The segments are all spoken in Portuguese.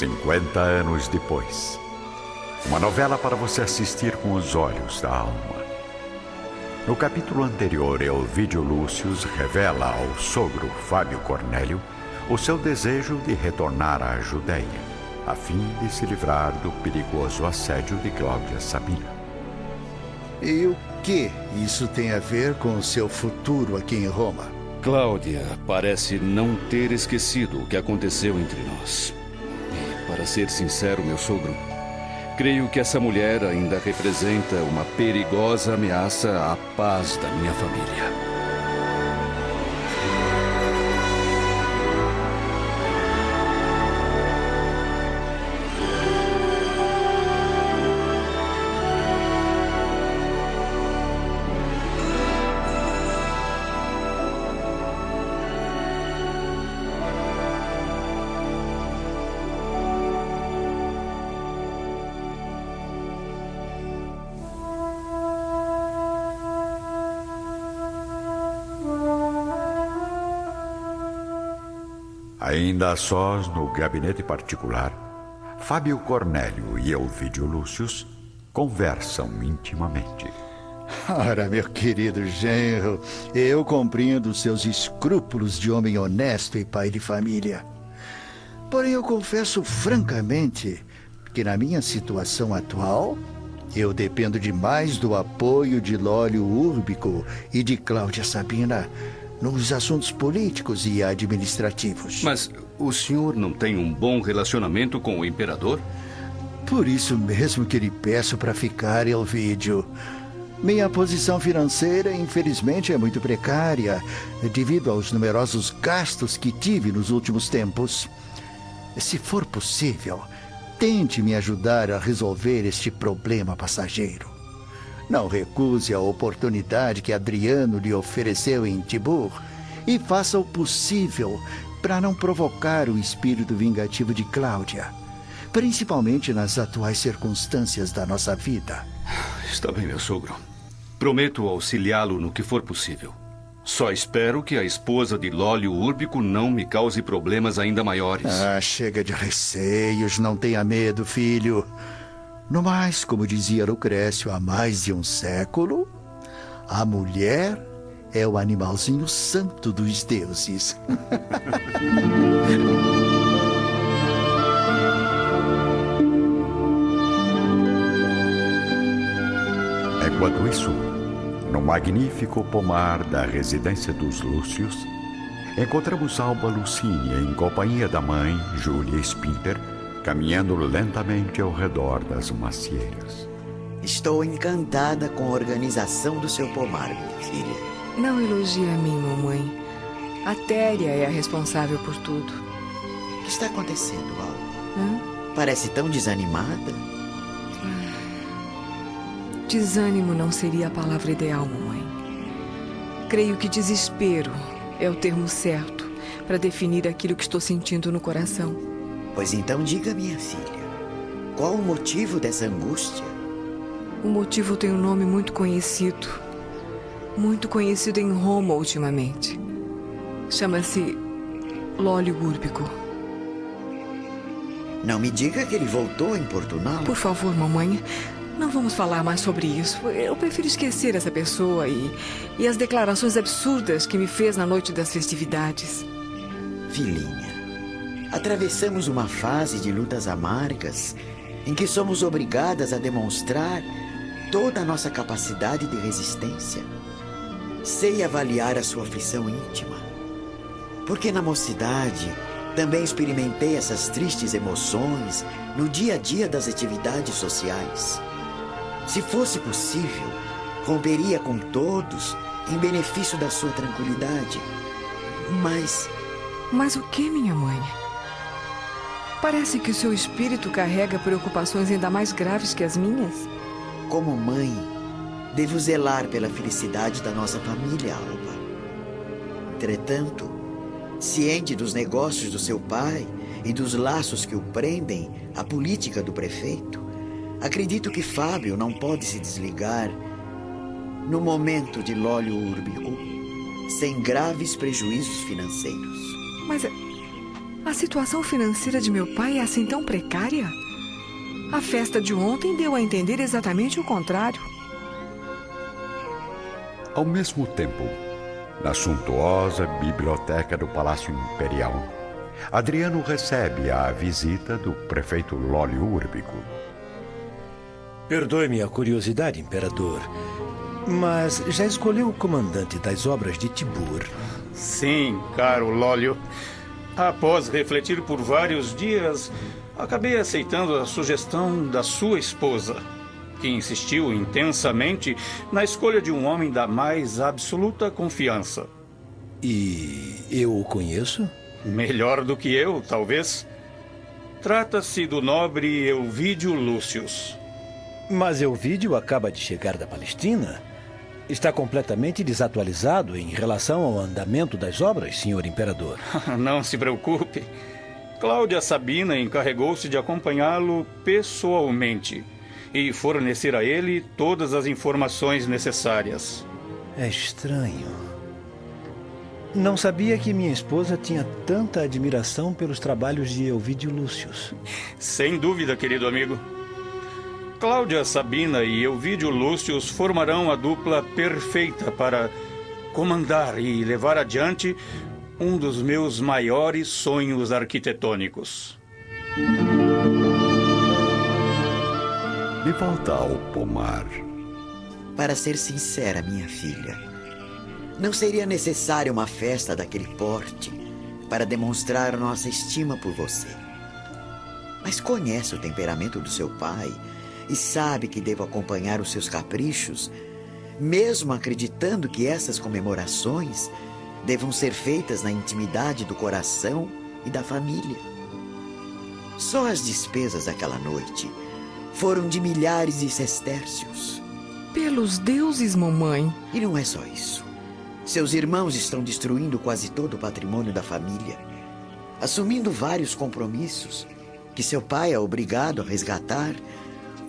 50 anos depois. Uma novela para você assistir com os olhos da alma. No capítulo anterior, Elvídio Lúcius revela ao sogro Fábio Cornélio o seu desejo de retornar à Judéia, a fim de se livrar do perigoso assédio de Cláudia Sabina. E o que isso tem a ver com o seu futuro aqui em Roma? Cláudia parece não ter esquecido o que aconteceu entre nós. Para ser sincero, meu sogro, creio que essa mulher ainda representa uma perigosa ameaça à paz da minha família. Ainda a sós no gabinete particular, Fábio Cornélio e Elvídio Lúcius conversam intimamente. Ora, meu querido genro, eu compreendo seus escrúpulos de homem honesto e pai de família. Porém, eu confesso francamente que na minha situação atual, eu dependo demais do apoio de Lólio Úrbico e de Cláudia Sabina nos assuntos políticos e administrativos. Mas o senhor não tem um bom relacionamento com o imperador? Por isso mesmo que lhe peço para ficar, Elvídio. Minha posição financeira, infelizmente, é muito precária, devido aos numerosos gastos que tive nos últimos tempos. Se for possível, tente me ajudar a resolver este problema passageiro. Não recuse a oportunidade que Adriano lhe ofereceu em Tibur e faça o possível para não provocar o espírito vingativo de Cláudia, principalmente nas atuais circunstâncias da nossa vida. Está bem, meu sogro. Prometo auxiliá-lo no que for possível. Só espero que a esposa de Lólio Úrbico não me cause problemas ainda maiores. Ah, chega de receios, não tenha medo, filho. No mais, como dizia Lucrécio há mais de um século, a mulher é o animalzinho santo dos deuses. Enquanto isso, no magnífico pomar da residência dos Lúcios, encontramos Alba Lucínia em companhia da mãe, Júlia Spinter, caminhando lentamente ao redor das macieiras. Estou encantada com a organização do seu pomar, minha filha. Não elogie a mim, mamãe. A Téria é a responsável por tudo. O que está acontecendo, Alba? Hã? Parece tão desanimada. Desânimo não seria a palavra ideal, mamãe. Creio que desespero é o termo certo para definir aquilo que estou sentindo no coração. Pois então diga, minha filha, qual o motivo dessa angústia? O motivo tem um nome muito conhecido. Muito conhecido em Roma ultimamente. Chama-se Lólio Úrbico. Não me diga que ele voltou a importuná-la. Por favor, mamãe, não vamos falar mais sobre isso. Eu prefiro esquecer essa pessoa e, e as declarações absurdas que me fez na noite das festividades. Filhinha, atravessamos uma fase de lutas amargas em que somos obrigadas a demonstrar toda a nossa capacidade de resistência. Sei avaliar a sua aflição íntima. Porque na mocidade também experimentei essas tristes emoções no dia a dia das atividades sociais. Se fosse possível, romperia com todos em benefício da sua tranquilidade. Mas. Mas o que, minha mãe? Parece que o seu espírito carrega preocupações ainda mais graves que as minhas. Como mãe, devo zelar pela felicidade da nossa família, Alba. Entretanto, ciente dos negócios do seu pai e dos laços que o prendem à política do prefeito, acredito que Fábio não pode se desligar no momento de Lólio Úrbico sem graves prejuízos financeiros. Mas A situação financeira de meu pai é assim tão precária? A festa de ontem deu a entender exatamente o contrário. Ao mesmo tempo, na suntuosa biblioteca do Palácio Imperial, Adriano recebe a visita do prefeito Lólio Urbico. Perdoe-me a curiosidade, imperador, mas já escolheu o comandante das obras de Tibur? Sim, caro Lólio. Após refletir por vários dias, acabei aceitando a sugestão da sua esposa, que insistiu intensamente na escolha de um homem da mais absoluta confiança. E eu o conheço? Melhor do que eu, talvez. Trata-se do nobre Elvídio Lúcius. Mas Elvídio acaba de chegar da Palestina. Está completamente desatualizado em relação ao andamento das obras, senhor imperador. Não se preocupe. Cláudia Sabina encarregou-se de acompanhá-lo pessoalmente e fornecer a ele todas as informações necessárias. É estranho. Não sabia que minha esposa tinha tanta admiração pelos trabalhos de Elvídio Lúcius. Sem dúvida, querido amigo. Cláudia Sabina e Elvídio Lúcius formarão a dupla perfeita para comandar e levar adiante um dos meus maiores sonhos arquitetônicos. De volta ao pomar. Para ser sincera, minha filha, não seria necessária uma festa daquele porte para demonstrar nossa estima por você. Mas conhece o temperamento do seu pai e sabe que devo acompanhar os seus caprichos, mesmo acreditando que essas comemorações devam ser feitas na intimidade do coração e da família. Só as despesas daquela noite foram de milhares de sestércios. Pelos deuses, mamãe. E não é só isso. Seus irmãos estão destruindo quase todo o patrimônio da família, assumindo vários compromissos que seu pai é obrigado a resgatar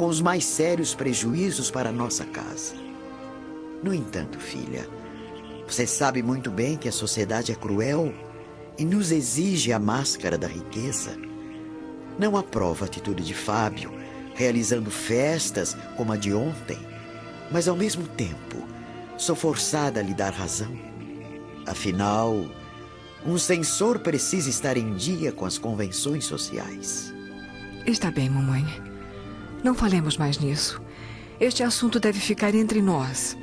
com os mais sérios prejuízos para nossa casa. No entanto, filha, você sabe muito bem que a sociedade é cruel e nos exige a máscara da riqueza. Não aprova a atitude de Fábio, realizando festas como a de ontem, mas ao mesmo tempo sou forçada a lhe dar razão. Afinal, um censor precisa estar em dia com as convenções sociais. Está bem, mamãe. Não falemos mais nisso. Este assunto deve ficar entre nós.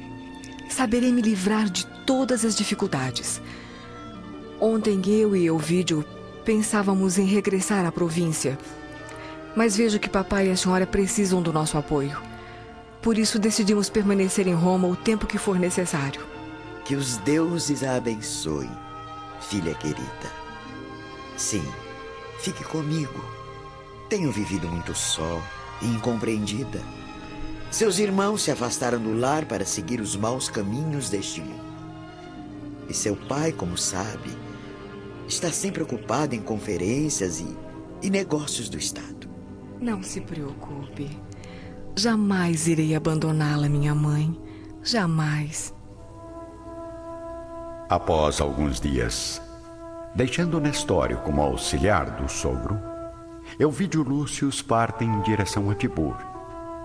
Saberei me livrar de todas as dificuldades. Ontem eu e Elvídio pensávamos em regressar à província. Mas vejo que papai e a senhora precisam do nosso apoio. Por isso decidimos permanecer em Roma o tempo que for necessário. Que os deuses a abençoem, filha querida. Sim, fique comigo. Tenho vivido muito só e incompreendida. Seus irmãos se afastaram do lar para seguir os maus caminhos deste mundo. E seu pai, como sabe, está sempre ocupado em conferências e, e negócios do Estado. Não se preocupe. Jamais irei abandoná-la, minha mãe. Jamais. Após alguns dias, deixando Nestório como auxiliar do sogro, Elvídio Lúcius parte em direção a Tibur,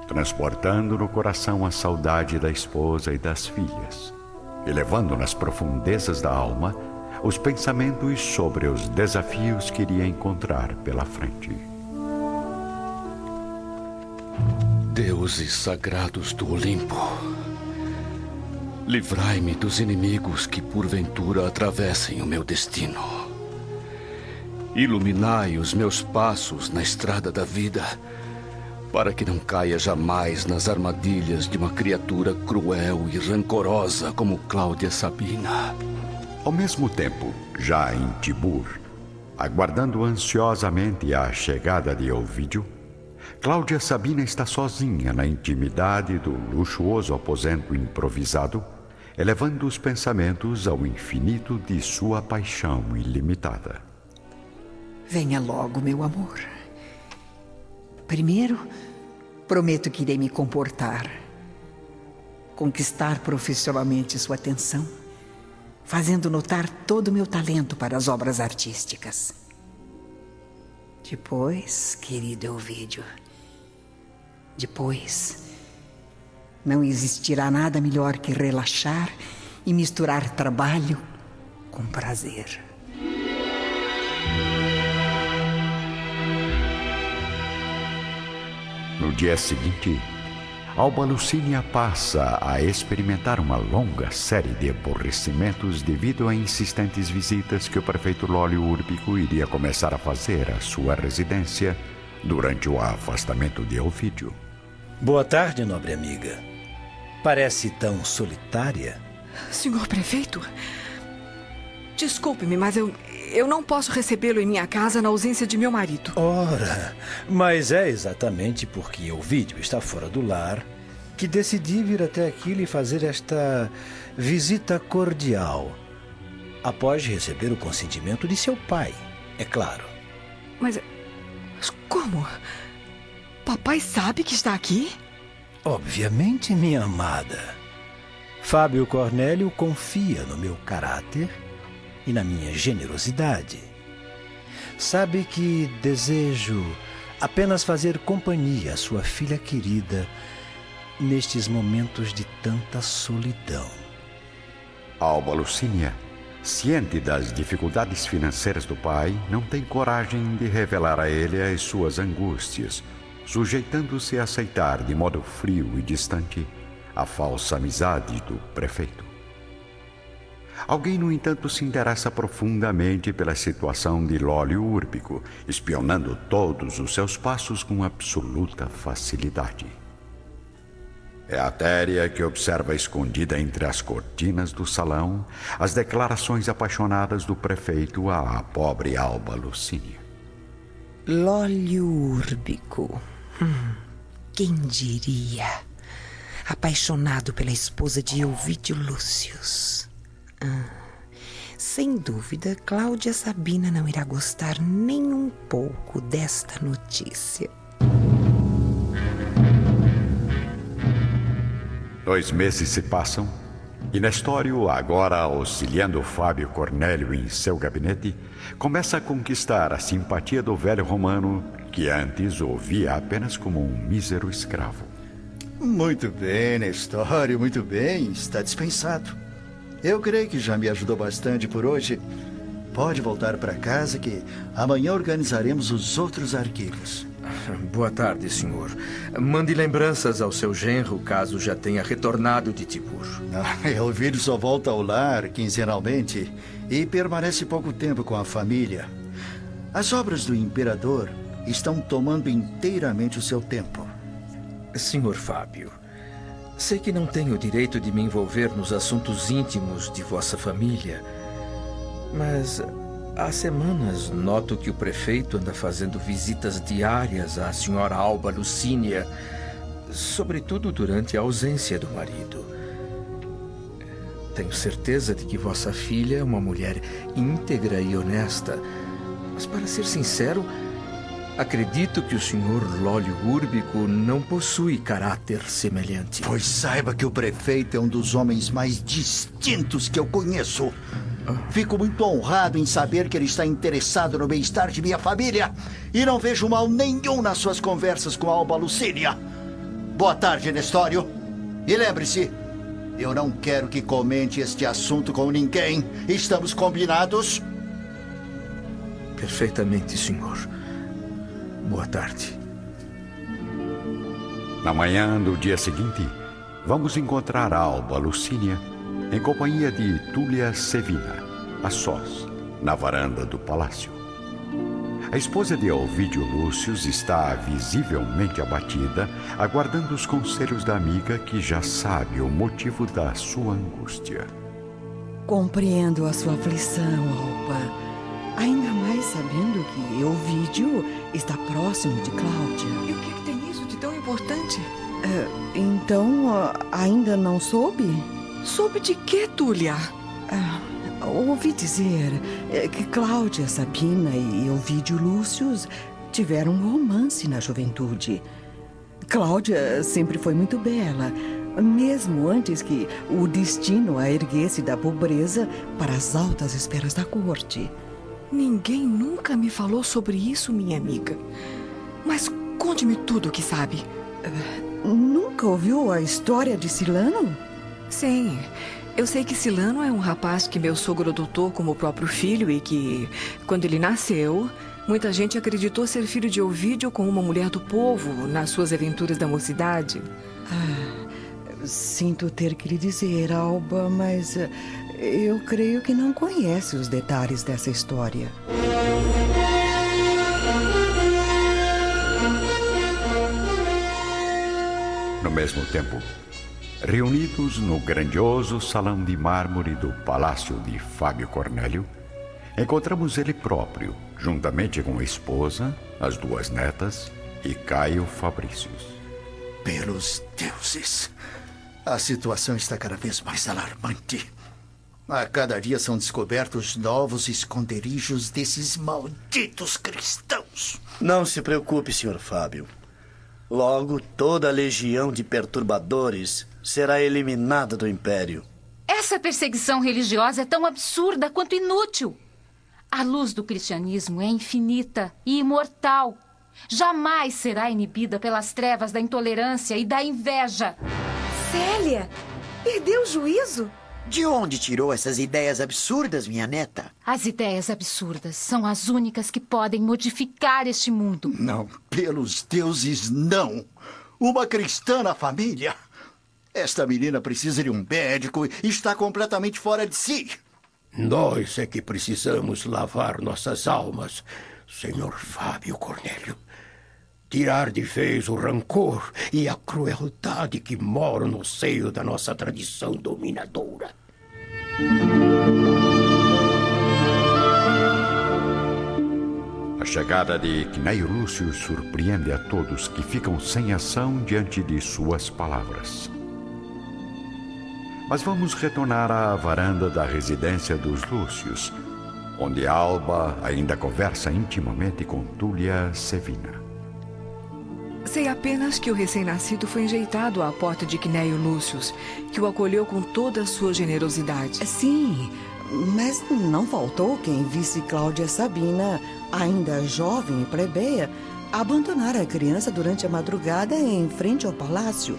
transportando no coração a saudade da esposa e das filhas, e levando nas profundezas da alma os pensamentos sobre os desafios que iria encontrar pela frente. Deuses sagrados do Olimpo, livrai-me dos inimigos que porventura atravessem o meu destino. Iluminai os meus passos na estrada da vida, para que não caia jamais nas armadilhas de uma criatura cruel e rancorosa como Cláudia Sabina. Ao mesmo tempo, já em Tibur, aguardando ansiosamente a chegada de Ovídio, Cláudia Sabina está sozinha na intimidade do luxuoso aposento improvisado, elevando os pensamentos ao infinito de sua paixão ilimitada. Venha logo, meu amor. Primeiro, prometo que irei me comportar, conquistar profissionalmente sua atenção, fazendo notar todo o meu talento para as obras artísticas. Depois, querido Elvídio, depois, não existirá nada melhor que relaxar e misturar trabalho com prazer. No dia seguinte, Alba Lucínia passa a experimentar uma longa série de aborrecimentos devido a insistentes visitas que o prefeito Lólio Úrbico iria começar a fazer à sua residência durante o afastamento de Ovídio. Boa tarde, nobre amiga. Parece tão solitária. Senhor prefeito, desculpe-me, mas eu, eu não posso recebê-lo em minha casa na ausência de meu marido. Ora, mas é exatamente porque o vídeo está fora do lar que decidi vir até aqui lhe fazer esta visita cordial. Após receber o consentimento de seu pai, é claro. Mas, mas como? Papai sabe que está aqui? Obviamente, minha amada. Fábio Cornélio confia no meu caráter e na minha generosidade. Sabe que desejo apenas fazer companhia à sua filha querida nestes momentos de tanta solidão. Alba Lucínia, ciente das dificuldades financeiras do pai, não tem coragem de revelar a ele as suas angústias, sujeitando-se a aceitar de modo frio e distante a falsa amizade do prefeito. Alguém, no entanto, se interessa profundamente pela situação de Lólio Úrbico, espionando todos os seus passos com absoluta facilidade. É a Téria que observa escondida entre as cortinas do salão as declarações apaixonadas do prefeito à pobre Alba Lucínia. Lólio Úrbico. Hum, quem diria? Apaixonado pela esposa de Elvídio Lúcius. Ah, sem dúvida, Cláudia Sabina não irá gostar nem um pouco desta notícia. Dois meses se passam e Nestório, agora auxiliando Fábio Cornélio em seu gabinete, começa a conquistar a simpatia do velho romano que antes o via apenas como um mísero escravo. Muito bem, Nestório, muito bem. Está dispensado. Eu creio que já me ajudou bastante por hoje. Pode voltar para casa que amanhã organizaremos os outros arquivos. Boa tarde, senhor. Mande lembranças ao seu genro caso já tenha retornado de Tibur. Ah, Elviro só volta ao lar quinzenalmente e permanece pouco tempo com a família. As obras do imperador estão tomando inteiramente o seu tempo. Senhor Fábio, sei que não tenho o direito de me envolver nos assuntos íntimos de vossa família, mas Há semanas noto que o prefeito anda fazendo visitas diárias à senhora Alba Lucínia, sobretudo durante a ausência do marido. Tenho certeza de que vossa filha é uma mulher íntegra e honesta, mas para ser sincero, acredito que o senhor Lólio Úrbico não possui caráter semelhante. Pois saiba que o prefeito é um dos homens mais distintos que eu conheço. Fico muito honrado em saber que ele está interessado no bem-estar de minha família e não vejo mal nenhum nas suas conversas com a Alba Lucínia. Boa tarde, Nestório. E lembre-se, eu não quero que comente este assunto com ninguém. Estamos combinados? Perfeitamente, senhor. Boa tarde. Na manhã do dia seguinte, vamos encontrar a Alba Lucínia em companhia de Túlia Sevina, a sós, na varanda do palácio. A esposa de Ovídio Lúcius está visivelmente abatida, aguardando os conselhos da amiga que já sabe o motivo da sua angústia. Compreendo a sua aflição, Alpa. Ainda mais sabendo que Ovídio está próximo de Cláudia. E o que, é que tem isso de tão importante? Uh, então, uh, ainda não soube? Soube de que, Túlia? Ah, ouvi dizer que Cláudia Sabina e Ovídio Lúcius tiveram um romance na juventude. Cláudia sempre foi muito bela, mesmo antes que o destino a erguesse da pobreza para as altas esferas da corte. Ninguém nunca me falou sobre isso, minha amiga. Mas conte-me tudo o que sabe. Nunca ouviu a história de Silano? Sim. Eu sei que Silano é um rapaz que meu sogro adotou como próprio filho e que, quando ele nasceu, muita gente acreditou ser filho de Ovídio com uma mulher do povo nas suas aventuras da mocidade. Ah, sinto ter que lhe dizer, Alba, mas eh, eu creio que não conhece os detalhes dessa história. No mesmo tempo, reunidos no grandioso salão de mármore do palácio de Fábio Cornélio, encontramos ele próprio, juntamente com a esposa, as duas netas e Caio Fabrícios. Pelos deuses, a situação está cada vez mais alarmante. A cada dia são descobertos novos esconderijos desses malditos cristãos. Não se preocupe, Sr. Fábio. Logo, toda a legião de perturbadores será eliminada do Império. Essa perseguição religiosa é tão absurda quanto inútil. A luz do cristianismo é infinita e imortal. Jamais será inibida pelas trevas da intolerância e da inveja. Célia, perdeu o juízo? De onde tirou essas ideias absurdas, minha neta? As ideias absurdas são as únicas que podem modificar este mundo. Não, pelos deuses, não. Uma cristã na família? Esta menina precisa de um médico e está completamente fora de si. Nós é que precisamos lavar nossas almas, senhor Fábio Cornélio. Tirar de vez o rancor e a crueldade que moram no seio da nossa tradição dominadora. A chegada de Cneio Lúcio surpreende a todos que ficam sem ação diante de suas palavras. Mas vamos retornar à varanda da residência dos Lúcios, onde Alba ainda conversa intimamente com Túlia Sevina. Sei apenas que o recém-nascido foi enjeitado à porta de Quinéio Lúcius, que o acolheu com toda a sua generosidade. Sim, mas não faltou quem visse Cláudia Sabina, ainda jovem e plebeia, abandonar a criança durante a madrugada em frente ao palácio,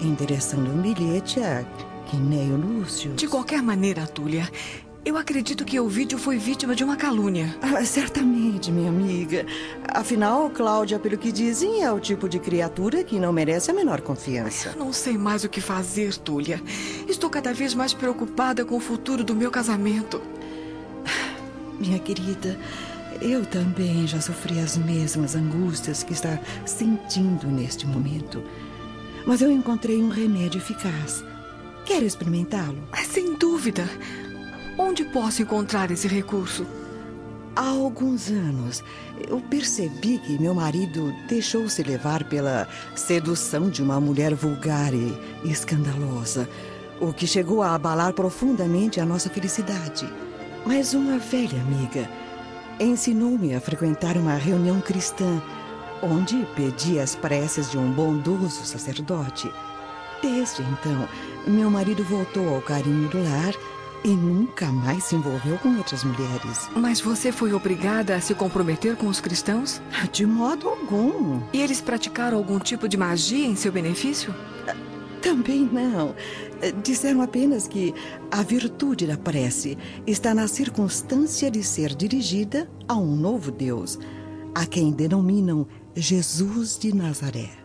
endereçando um bilhete a Quinéio Lúcio. De qualquer maneira, Túlia, eu acredito que Ovídio foi vítima de uma calúnia. Ah, certamente, minha amiga. Afinal, Cláudia, pelo que dizem, é o tipo de criatura que não merece a menor confiança. Eu não sei mais o que fazer, Túlia. Estou cada vez mais preocupada com o futuro do meu casamento. Minha querida, eu também já sofri as mesmas angústias que está sentindo neste momento. Mas eu encontrei um remédio eficaz. Quer experimentá-lo? Sem dúvida. Onde posso encontrar esse recurso? Há alguns anos, eu percebi que meu marido deixou-se levar pela sedução de uma mulher vulgar e escandalosa, o que chegou a abalar profundamente a nossa felicidade. Mas uma velha amiga ensinou-me a frequentar uma reunião cristã, onde pedi as preces de um bondoso sacerdote. Desde então, meu marido voltou ao carinho do lar e nunca mais se envolveu com outras mulheres. Mas você foi obrigada a se comprometer com os cristãos? De modo algum. E eles praticaram algum tipo de magia em seu benefício? Também não. Disseram apenas que a virtude da prece está na circunstância de ser dirigida a um novo Deus, a quem denominam Jesus de Nazaré.